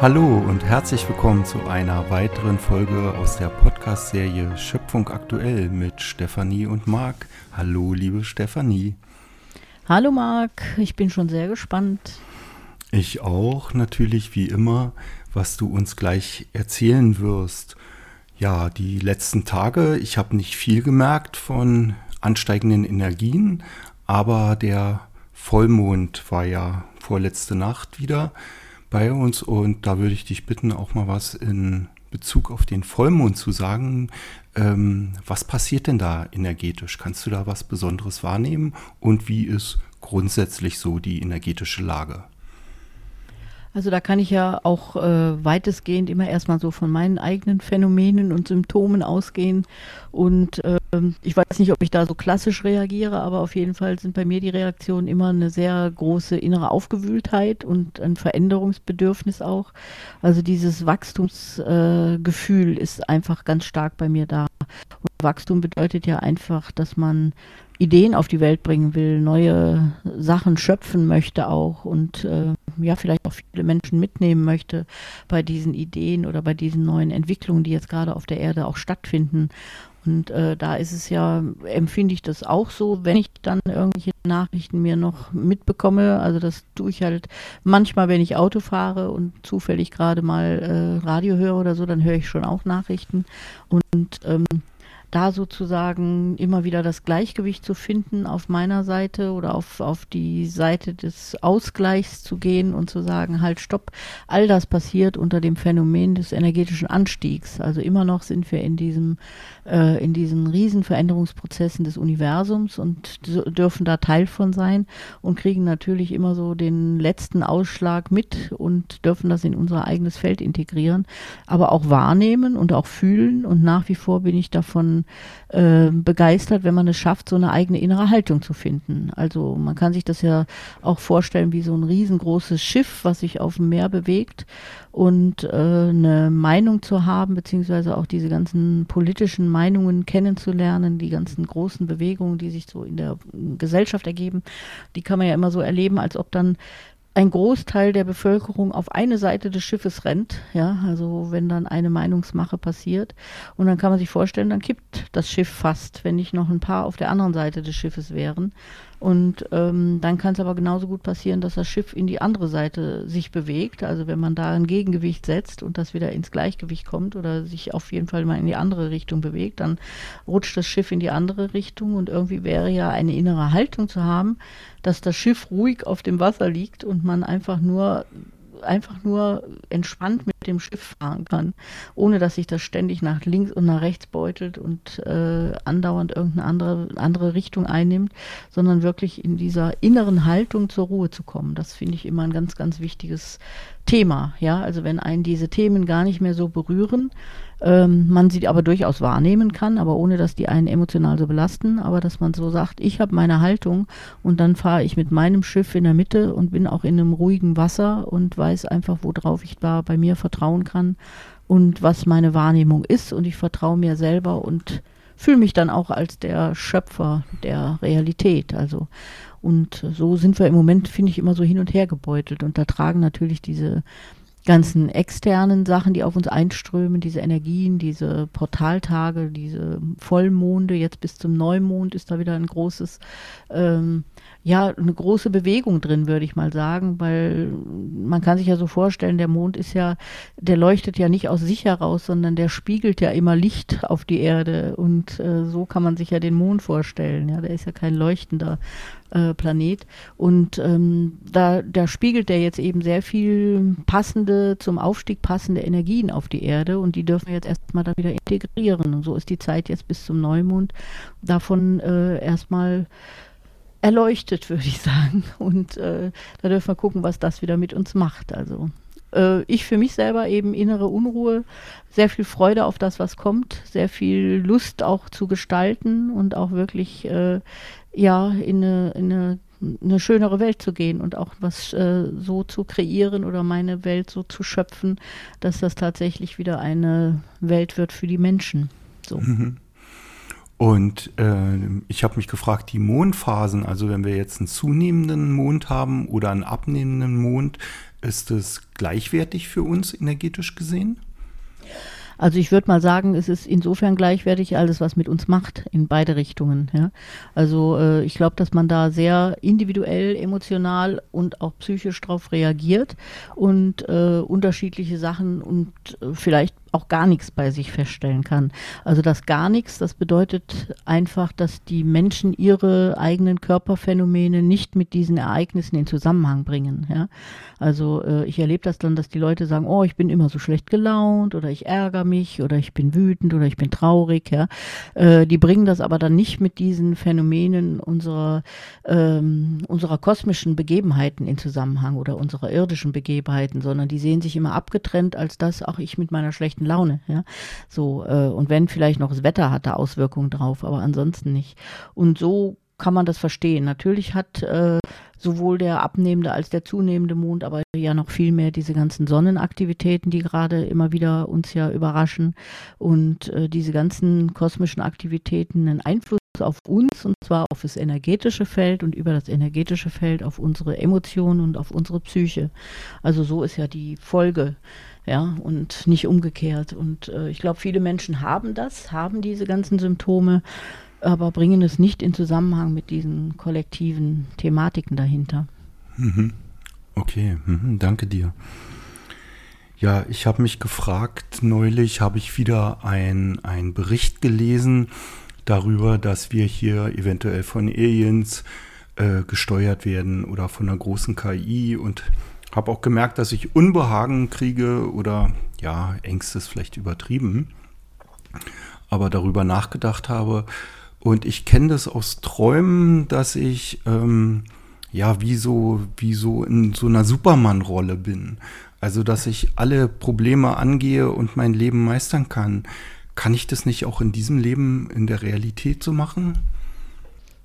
Hallo und herzlich willkommen zu einer weiteren Folge aus der Podcast-Serie Schöpfung aktuell mit Stefanie und Marc. Hallo, liebe Stefanie. Hallo Marc, ich bin schon sehr gespannt. Ich auch, natürlich wie immer, was du uns gleich erzählen wirst. Ja, die letzten Tage, ich habe nicht viel gemerkt von ansteigenden Energien, aber der Vollmond war ja vorletzte Nacht wieder bei uns und da würde ich dich bitten, auch mal was in Bezug auf den Vollmond zu sagen. Ähm, was passiert denn da energetisch? Kannst du da was Besonderes wahrnehmen und wie ist grundsätzlich so die energetische Lage? Also da kann ich ja auch äh, weitestgehend immer erstmal so von meinen eigenen Phänomenen und Symptomen ausgehen. Und ähm, ich weiß nicht, ob ich da so klassisch reagiere, aber auf jeden Fall sind bei mir die Reaktionen immer eine sehr große innere Aufgewühltheit und ein Veränderungsbedürfnis auch. Also dieses Wachstumsgefühl äh, ist einfach ganz stark bei mir da. Und Wachstum bedeutet ja einfach, dass man Ideen auf die Welt bringen will, neue Sachen schöpfen möchte auch und äh, ja, vielleicht auch viele Menschen mitnehmen möchte bei diesen Ideen oder bei diesen neuen Entwicklungen, die jetzt gerade auf der Erde auch stattfinden. Und äh, da ist es ja, empfinde ich das auch so, wenn ich dann irgendwelche Nachrichten mir noch mitbekomme. Also das tue ich halt manchmal, wenn ich Auto fahre und zufällig gerade mal äh, Radio höre oder so, dann höre ich schon auch Nachrichten. Und ähm, da sozusagen immer wieder das Gleichgewicht zu finden auf meiner Seite oder auf, auf die Seite des Ausgleichs zu gehen und zu sagen, halt, stopp, all das passiert unter dem Phänomen des energetischen Anstiegs. Also immer noch sind wir in diesem, äh, in diesen riesen Veränderungsprozessen des Universums und dürfen da Teil von sein und kriegen natürlich immer so den letzten Ausschlag mit und dürfen das in unser eigenes Feld integrieren, aber auch wahrnehmen und auch fühlen und nach wie vor bin ich davon äh, begeistert, wenn man es schafft, so eine eigene innere Haltung zu finden. Also man kann sich das ja auch vorstellen wie so ein riesengroßes Schiff, was sich auf dem Meer bewegt und äh, eine Meinung zu haben, beziehungsweise auch diese ganzen politischen Meinungen kennenzulernen, die ganzen großen Bewegungen, die sich so in der Gesellschaft ergeben, die kann man ja immer so erleben, als ob dann ein Großteil der Bevölkerung auf eine Seite des Schiffes rennt, ja, also wenn dann eine Meinungsmache passiert und dann kann man sich vorstellen, dann kippt das Schiff fast, wenn nicht noch ein paar auf der anderen Seite des Schiffes wären. Und ähm, dann kann es aber genauso gut passieren, dass das Schiff in die andere Seite sich bewegt. Also wenn man da ein Gegengewicht setzt und das wieder ins Gleichgewicht kommt oder sich auf jeden Fall mal in die andere Richtung bewegt, dann rutscht das Schiff in die andere Richtung und irgendwie wäre ja eine innere Haltung zu haben, dass das Schiff ruhig auf dem Wasser liegt und man einfach nur einfach nur entspannt mit dem Schiff fahren kann, ohne dass sich das ständig nach links und nach rechts beutelt und äh, andauernd irgendeine andere, andere Richtung einnimmt, sondern wirklich in dieser inneren Haltung zur Ruhe zu kommen. Das finde ich immer ein ganz, ganz wichtiges Thema. Ja, also wenn einen diese Themen gar nicht mehr so berühren, ähm, man sie aber durchaus wahrnehmen kann, aber ohne dass die einen emotional so belasten, aber dass man so sagt, ich habe meine Haltung und dann fahre ich mit meinem Schiff in der Mitte und bin auch in einem ruhigen Wasser und weiß einfach, worauf ich da bei mir vertrauen kann und was meine Wahrnehmung ist. Und ich vertraue mir selber und fühle mich dann auch als der Schöpfer der Realität. Also und so sind wir im Moment, finde ich, immer so hin und her gebeutelt. Und da tragen natürlich diese ganzen externen Sachen, die auf uns einströmen, diese Energien, diese Portaltage, diese Vollmonde, jetzt bis zum Neumond ist da wieder ein großes, ähm, ja, eine große Bewegung drin, würde ich mal sagen, weil man kann sich ja so vorstellen, der Mond ist ja, der leuchtet ja nicht aus sich heraus, sondern der spiegelt ja immer Licht auf die Erde und äh, so kann man sich ja den Mond vorstellen, ja, der ist ja kein leuchtender äh, Planet. Und ähm, da, da spiegelt der jetzt eben sehr viel passende, zum Aufstieg passende Energien auf die Erde und die dürfen wir jetzt erstmal da wieder integrieren. Und so ist die Zeit jetzt bis zum Neumond davon äh, erstmal erleuchtet, würde ich sagen. Und äh, da dürfen wir gucken, was das wieder mit uns macht. Also äh, ich für mich selber eben innere Unruhe, sehr viel Freude auf das, was kommt, sehr viel Lust auch zu gestalten und auch wirklich äh, ja, in eine, in eine, eine schönere Welt zu gehen und auch was äh, so zu kreieren oder meine Welt so zu schöpfen, dass das tatsächlich wieder eine Welt wird für die Menschen. So. Mhm. Und äh, ich habe mich gefragt, die Mondphasen, also wenn wir jetzt einen zunehmenden Mond haben oder einen abnehmenden Mond, ist es gleichwertig für uns energetisch gesehen? Also ich würde mal sagen, es ist insofern gleichwertig alles, was mit uns macht, in beide Richtungen. Ja? Also äh, ich glaube, dass man da sehr individuell, emotional und auch psychisch drauf reagiert und äh, unterschiedliche Sachen und äh, vielleicht auch gar nichts bei sich feststellen kann. Also das gar nichts, das bedeutet einfach, dass die Menschen ihre eigenen Körperphänomene nicht mit diesen Ereignissen in Zusammenhang bringen. Ja? Also äh, ich erlebe das dann, dass die Leute sagen, oh, ich bin immer so schlecht gelaunt oder ich ärgere mich oder ich bin wütend oder ich bin traurig. Ja? Äh, die bringen das aber dann nicht mit diesen Phänomenen unserer, ähm, unserer kosmischen Begebenheiten in Zusammenhang oder unserer irdischen Begebenheiten, sondern die sehen sich immer abgetrennt als das, auch ich mit meiner schlechten schlechten Laune. Ja? So, äh, und wenn vielleicht noch das Wetter hatte Auswirkungen drauf, aber ansonsten nicht. Und so kann man das verstehen. Natürlich hat äh, sowohl der abnehmende als der zunehmende Mond, aber ja noch viel mehr diese ganzen Sonnenaktivitäten, die gerade immer wieder uns ja überraschen und äh, diese ganzen kosmischen Aktivitäten einen Einfluss auf uns und zwar auf das energetische Feld und über das energetische Feld auf unsere Emotionen und auf unsere Psyche. Also so ist ja die Folge ja, und nicht umgekehrt. Und äh, ich glaube, viele Menschen haben das, haben diese ganzen Symptome, aber bringen es nicht in Zusammenhang mit diesen kollektiven Thematiken dahinter. Mhm. Okay, mhm, danke dir. Ja, ich habe mich gefragt, neulich habe ich wieder einen Bericht gelesen darüber, dass wir hier eventuell von Aliens äh, gesteuert werden oder von einer großen KI und habe auch gemerkt, dass ich Unbehagen kriege oder ja, Ängste ist vielleicht übertrieben, aber darüber nachgedacht habe. Und ich kenne das aus Träumen, dass ich ähm, ja wie so, wie so in so einer Superman-Rolle bin. Also, dass ich alle Probleme angehe und mein Leben meistern kann. Kann ich das nicht auch in diesem Leben in der Realität so machen?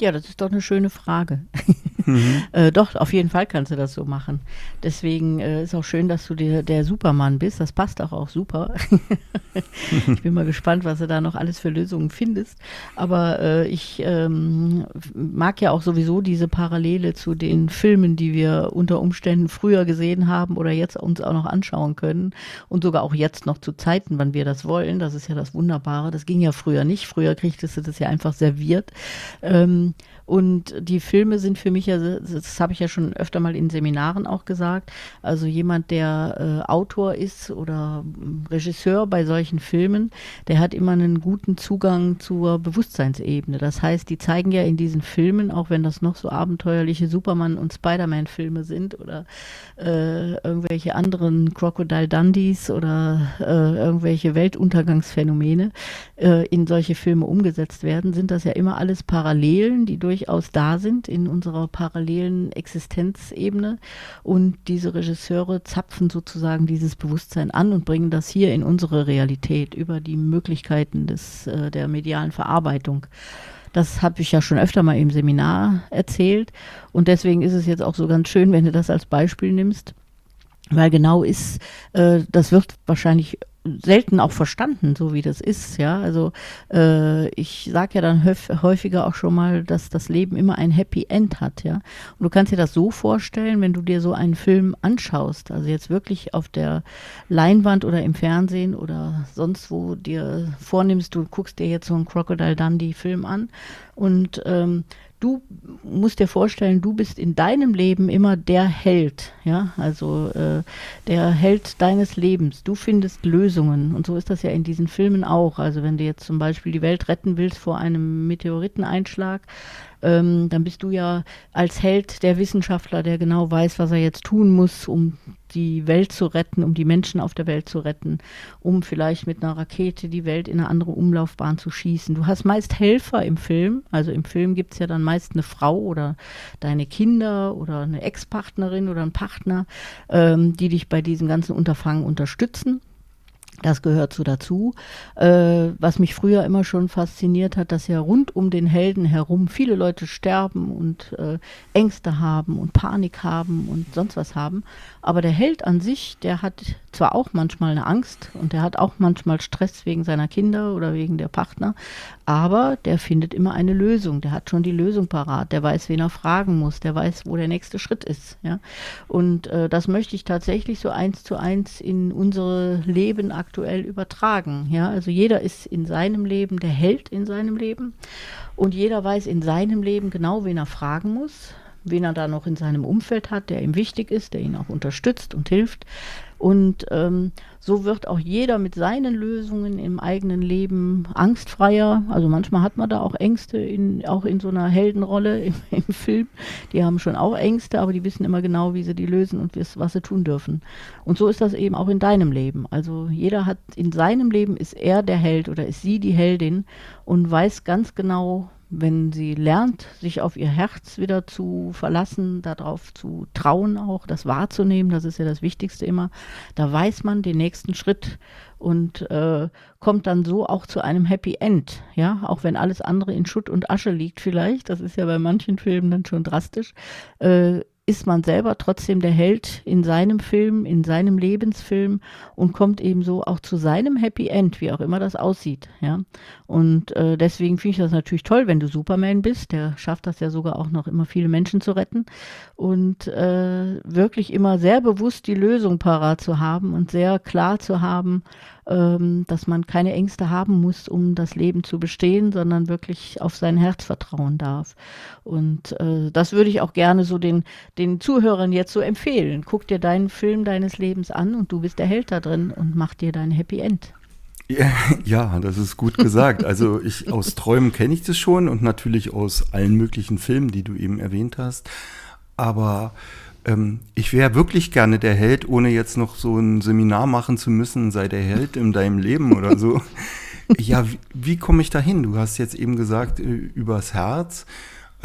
Ja, das ist doch eine schöne Frage. Mhm. äh, doch, auf jeden Fall kannst du das so machen. Deswegen äh, ist auch schön, dass du dir der Supermann bist. Das passt auch auch super. ich bin mal gespannt, was du da noch alles für Lösungen findest. Aber äh, ich ähm, mag ja auch sowieso diese Parallele zu den Filmen, die wir unter Umständen früher gesehen haben oder jetzt uns auch noch anschauen können. Und sogar auch jetzt noch zu Zeiten, wann wir das wollen. Das ist ja das Wunderbare. Das ging ja früher nicht. Früher kriegtest du das ja einfach serviert. Ähm, und die Filme sind für mich ja, das habe ich ja schon öfter mal in Seminaren auch gesagt, also jemand, der äh, Autor ist oder Regisseur bei solchen Filmen, der hat immer einen guten Zugang zur Bewusstseinsebene. Das heißt, die zeigen ja in diesen Filmen, auch wenn das noch so abenteuerliche Superman- und Spider-Man-Filme sind oder äh, irgendwelche anderen Crocodile Dundies oder äh, irgendwelche Weltuntergangsphänomene äh, in solche Filme umgesetzt werden, sind das ja immer alles Parallelen, die durch durchaus da sind in unserer parallelen Existenzebene. Und diese Regisseure zapfen sozusagen dieses Bewusstsein an und bringen das hier in unsere Realität über die Möglichkeiten des, äh, der medialen Verarbeitung. Das habe ich ja schon öfter mal im Seminar erzählt. Und deswegen ist es jetzt auch so ganz schön, wenn du das als Beispiel nimmst. Weil genau ist, äh, das wird wahrscheinlich selten auch verstanden, so wie das ist. Ja, also äh, ich sage ja dann häufiger auch schon mal, dass das Leben immer ein Happy End hat. Ja, und du kannst dir das so vorstellen, wenn du dir so einen Film anschaust, also jetzt wirklich auf der Leinwand oder im Fernsehen oder sonst wo dir vornimmst, du guckst dir jetzt so einen Crocodile Dundee Film an und ähm, du musst dir vorstellen, du bist in deinem Leben immer der Held, ja, also äh, der Held deines Lebens. Du findest Lösungen und so ist das ja in diesen Filmen auch. Also wenn du jetzt zum Beispiel die Welt retten willst vor einem Meteoriteneinschlag, ähm, dann bist du ja als Held der Wissenschaftler, der genau weiß, was er jetzt tun muss, um die Welt zu retten, um die Menschen auf der Welt zu retten, um vielleicht mit einer Rakete die Welt in eine andere Umlaufbahn zu schießen. Du hast meist Helfer im Film. Also im Film gibt es ja dann meist eine Frau oder deine Kinder oder eine Ex-Partnerin oder ein Partner, ähm, die dich bei diesem ganzen Unterfangen unterstützen. Das gehört so dazu. Äh, was mich früher immer schon fasziniert hat, dass ja rund um den Helden herum viele Leute sterben und äh, Ängste haben und Panik haben und sonst was haben. Aber der Held an sich, der hat zwar auch manchmal eine Angst und der hat auch manchmal Stress wegen seiner Kinder oder wegen der Partner, aber der findet immer eine Lösung. Der hat schon die Lösung parat. Der weiß, wen er fragen muss. Der weiß, wo der nächste Schritt ist. Ja? Und äh, das möchte ich tatsächlich so eins zu eins in unsere Leben aktuell übertragen. Ja? Also jeder ist in seinem Leben der Held in seinem Leben und jeder weiß in seinem Leben genau, wen er fragen muss wen er da noch in seinem Umfeld hat, der ihm wichtig ist, der ihn auch unterstützt und hilft. Und ähm, so wird auch jeder mit seinen Lösungen im eigenen Leben angstfreier. Also manchmal hat man da auch Ängste, in, auch in so einer Heldenrolle im, im, Film. Die haben schon auch Ängste, aber die wissen immer genau, wie sie die lösen und was sie tun dürfen. Und so ist das eben auch in deinem Leben. Also jeder hat in seinem Leben ist er der Held oder ist sie die Heldin und weiß ganz genau, wenn sie lernt, sich auf ihr Herz wieder zu verlassen, darauf zu trauen auch, das wahrzunehmen, das ist ja das Wichtigste immer, da weiß man den nächsten Schritt und äh, kommt dann so auch zu einem Happy End, ja, auch wenn alles andere in Schutt und Asche liegt vielleicht, das ist ja bei manchen Filmen dann schon drastisch, äh, ist man selber trotzdem der Held in seinem Film, in seinem Lebensfilm und kommt eben so auch zu seinem Happy End, wie auch immer das aussieht. Ja? Und äh, deswegen finde ich das natürlich toll, wenn du Superman bist. Der schafft das ja sogar auch noch immer viele Menschen zu retten und äh, wirklich immer sehr bewusst die Lösung parat zu haben und sehr klar zu haben, dass man keine Ängste haben muss, um das Leben zu bestehen, sondern wirklich auf sein Herz vertrauen darf. Und äh, das würde ich auch gerne so den, den Zuhörern jetzt so empfehlen. Guck dir deinen Film deines Lebens an und du bist der Held da drin und mach dir dein Happy End. Ja, das ist gut gesagt. Also ich aus Träumen kenne ich das schon und natürlich aus allen möglichen Filmen, die du eben erwähnt hast. Aber ähm, ich wäre wirklich gerne der Held, ohne jetzt noch so ein Seminar machen zu müssen, sei der Held in deinem Leben oder so. ja, wie, wie komme ich da hin? Du hast jetzt eben gesagt, äh, übers Herz.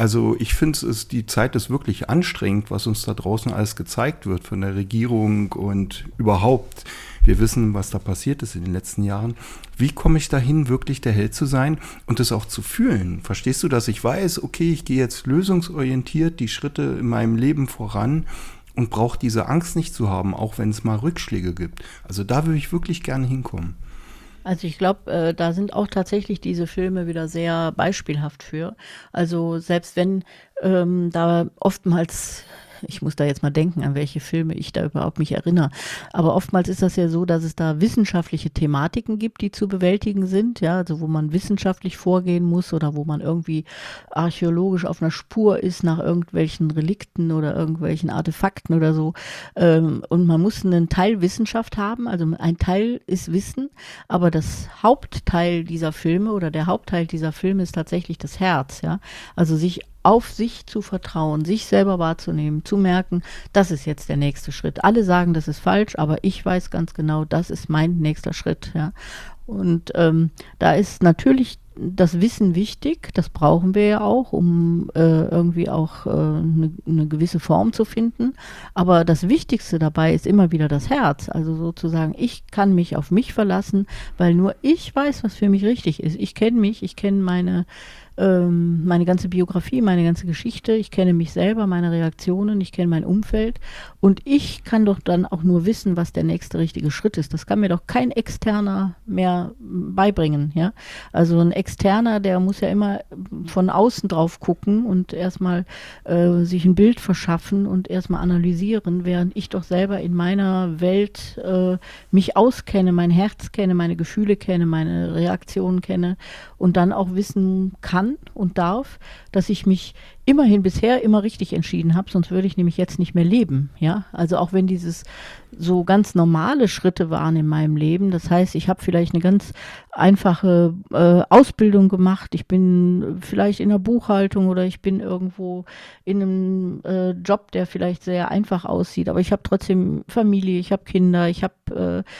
Also ich finde es, die Zeit ist wirklich anstrengend, was uns da draußen alles gezeigt wird von der Regierung und überhaupt. Wir wissen, was da passiert ist in den letzten Jahren. Wie komme ich dahin, wirklich der Held zu sein und es auch zu fühlen? Verstehst du, dass ich weiß, okay, ich gehe jetzt lösungsorientiert die Schritte in meinem Leben voran und brauche diese Angst nicht zu haben, auch wenn es mal Rückschläge gibt. Also da würde ich wirklich gerne hinkommen. Also ich glaube, äh, da sind auch tatsächlich diese Filme wieder sehr beispielhaft für. Also selbst wenn ähm, da oftmals ich muss da jetzt mal denken, an welche Filme ich da überhaupt mich erinnere. Aber oftmals ist das ja so, dass es da wissenschaftliche Thematiken gibt, die zu bewältigen sind, ja, also wo man wissenschaftlich vorgehen muss oder wo man irgendwie archäologisch auf einer Spur ist nach irgendwelchen Relikten oder irgendwelchen Artefakten oder so. Ähm, und man muss einen Teil Wissenschaft haben, also ein Teil ist Wissen, aber das Hauptteil dieser Filme oder der Hauptteil dieser Filme ist tatsächlich das Herz, ja. Also sich auf sich zu vertrauen, sich selber wahrzunehmen, zu merken, das ist jetzt der nächste Schritt. Alle sagen, das ist falsch, aber ich weiß ganz genau, das ist mein nächster Schritt. Ja. Und ähm, da ist natürlich das Wissen wichtig, das brauchen wir ja auch, um äh, irgendwie auch eine äh, ne, gewisse Form zu finden. Aber das Wichtigste dabei ist immer wieder das Herz. Also sozusagen, ich kann mich auf mich verlassen, weil nur ich weiß, was für mich richtig ist. Ich kenne mich, ich kenne meine ähm, meine ganze Biografie, meine ganze Geschichte. Ich kenne mich selber, meine Reaktionen, ich kenne mein Umfeld. Und ich kann doch dann auch nur wissen, was der nächste richtige Schritt ist. Das kann mir doch kein Externer mehr beibringen. Ja? Also ein Externer, der muss ja immer von außen drauf gucken und erstmal äh, sich ein Bild verschaffen und erstmal analysieren, während ich doch selber in meiner Welt äh, mich auskenne, mein Herz kenne, meine Gefühle kenne, meine Reaktionen kenne und dann auch wissen kann und darf, dass ich mich immerhin bisher immer richtig entschieden habe, sonst würde ich nämlich jetzt nicht mehr leben. Ja, also auch wenn dieses so ganz normale Schritte waren in meinem Leben, das heißt, ich habe vielleicht eine ganz einfache äh, Ausbildung gemacht, ich bin vielleicht in der Buchhaltung oder ich bin irgendwo in einem äh, Job, der vielleicht sehr einfach aussieht, aber ich habe trotzdem Familie, ich habe Kinder, ich habe äh,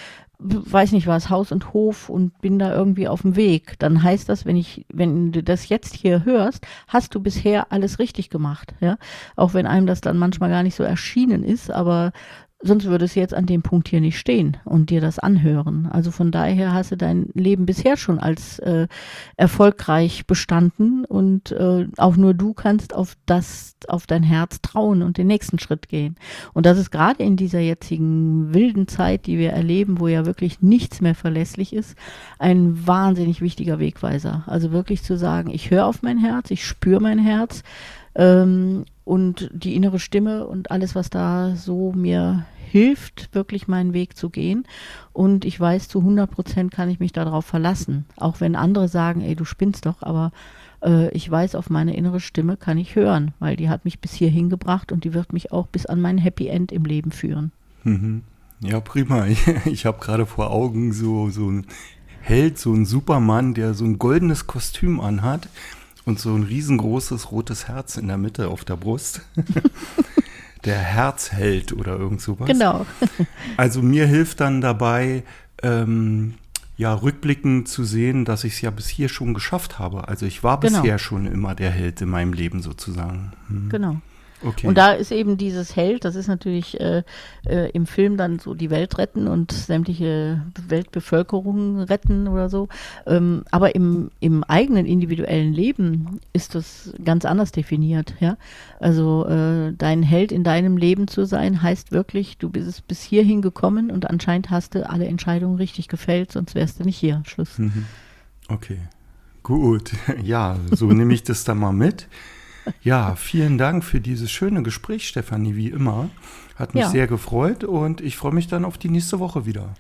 weiß nicht was, Haus und Hof und bin da irgendwie auf dem Weg, dann heißt das, wenn ich, wenn du das jetzt hier hörst, hast du bisher alles richtig gemacht, ja. Auch wenn einem das dann manchmal gar nicht so erschienen ist, aber sonst würdest du jetzt an dem Punkt hier nicht stehen und dir das anhören. Also von daher hast du dein Leben bisher schon als äh, erfolgreich bestanden und äh, auch nur du kannst auf das, auf dein Herz trauen und den nächsten Schritt gehen. Und das ist gerade in dieser jetzigen wilden Zeit, die wir erleben, wo ja wirklich nichts mehr verlässlich ist, ein wahnsinnig wichtiger Wegweiser. Also wirklich zu sagen, ich höre auf mein Herz, ich spüre mein Herz ähm, und die innere Stimme und alles, was da so mir hilft, wirklich meinen Weg zu gehen. Und ich weiß, zu 100 Prozent kann ich mich darauf verlassen. Auch wenn andere sagen, ey, du spinnst doch, aber äh, ich weiß, auf meine innere Stimme kann ich hören, weil die hat mich bis hierhin gebracht und die wird mich auch bis an mein Happy End im Leben führen. Mhm. Ja, prima. Ich, habe gerade vor Augen so, so ein Held, so ein Supermann, der so ein goldenes Kostüm anhat und so ein riesengroßes rotes Herz in der Mitte auf der Brust. der Herzheld oder irgend sowas. Genau. also mir hilft dann dabei, ähm, ja, rückblickend zu sehen, dass ich es ja bis hier schon geschafft habe. Also ich war genau. bisher schon immer der Held in meinem Leben sozusagen. Hm. Genau. Okay. Und da ist eben dieses Held, das ist natürlich äh, äh, im Film dann so die Welt retten und sämtliche Weltbevölkerung retten oder so. Ähm, aber im, im eigenen individuellen Leben ist das ganz anders definiert. Ja? Also äh, dein Held in deinem Leben zu sein, heißt wirklich, du bist bis hierhin gekommen und anscheinend hast du alle Entscheidungen richtig gefällt, sonst wärst du nicht hier. Schluss. Mhm. Okay. Gut, ja, so nehme ich das dann mal mit. Ja, vielen Dank für dieses schöne Gespräch, Stefanie, wie immer. Hat mich ja. sehr gefreut und ich freue mich dann auf die nächste Woche wieder.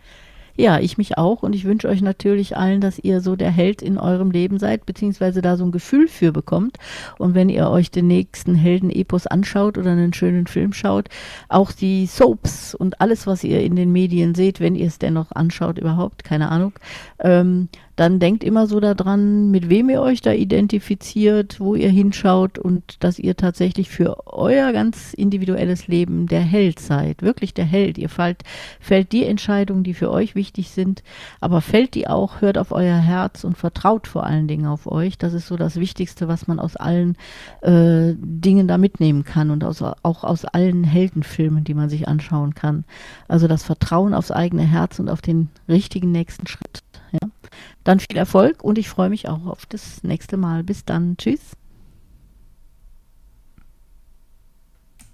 Ja, ich mich auch und ich wünsche euch natürlich allen, dass ihr so der Held in eurem Leben seid, beziehungsweise da so ein Gefühl für bekommt. Und wenn ihr euch den nächsten Helden-Epos anschaut oder einen schönen Film schaut, auch die Soaps und alles, was ihr in den Medien seht, wenn ihr es dennoch anschaut überhaupt, keine Ahnung, ähm, dann denkt immer so daran, mit wem ihr euch da identifiziert, wo ihr hinschaut und dass ihr tatsächlich für euer ganz individuelles Leben der Held seid, wirklich der Held. Ihr fällt, fällt die Entscheidungen, die für euch wichtig sind, aber fällt die auch, hört auf euer Herz und vertraut vor allen Dingen auf euch. Das ist so das Wichtigste, was man aus allen äh, Dingen da mitnehmen kann und aus, auch aus allen Heldenfilmen, die man sich anschauen kann. Also das Vertrauen aufs eigene Herz und auf den richtigen nächsten Schritt. Dann viel Erfolg und ich freue mich auch auf das nächste Mal. Bis dann. Tschüss.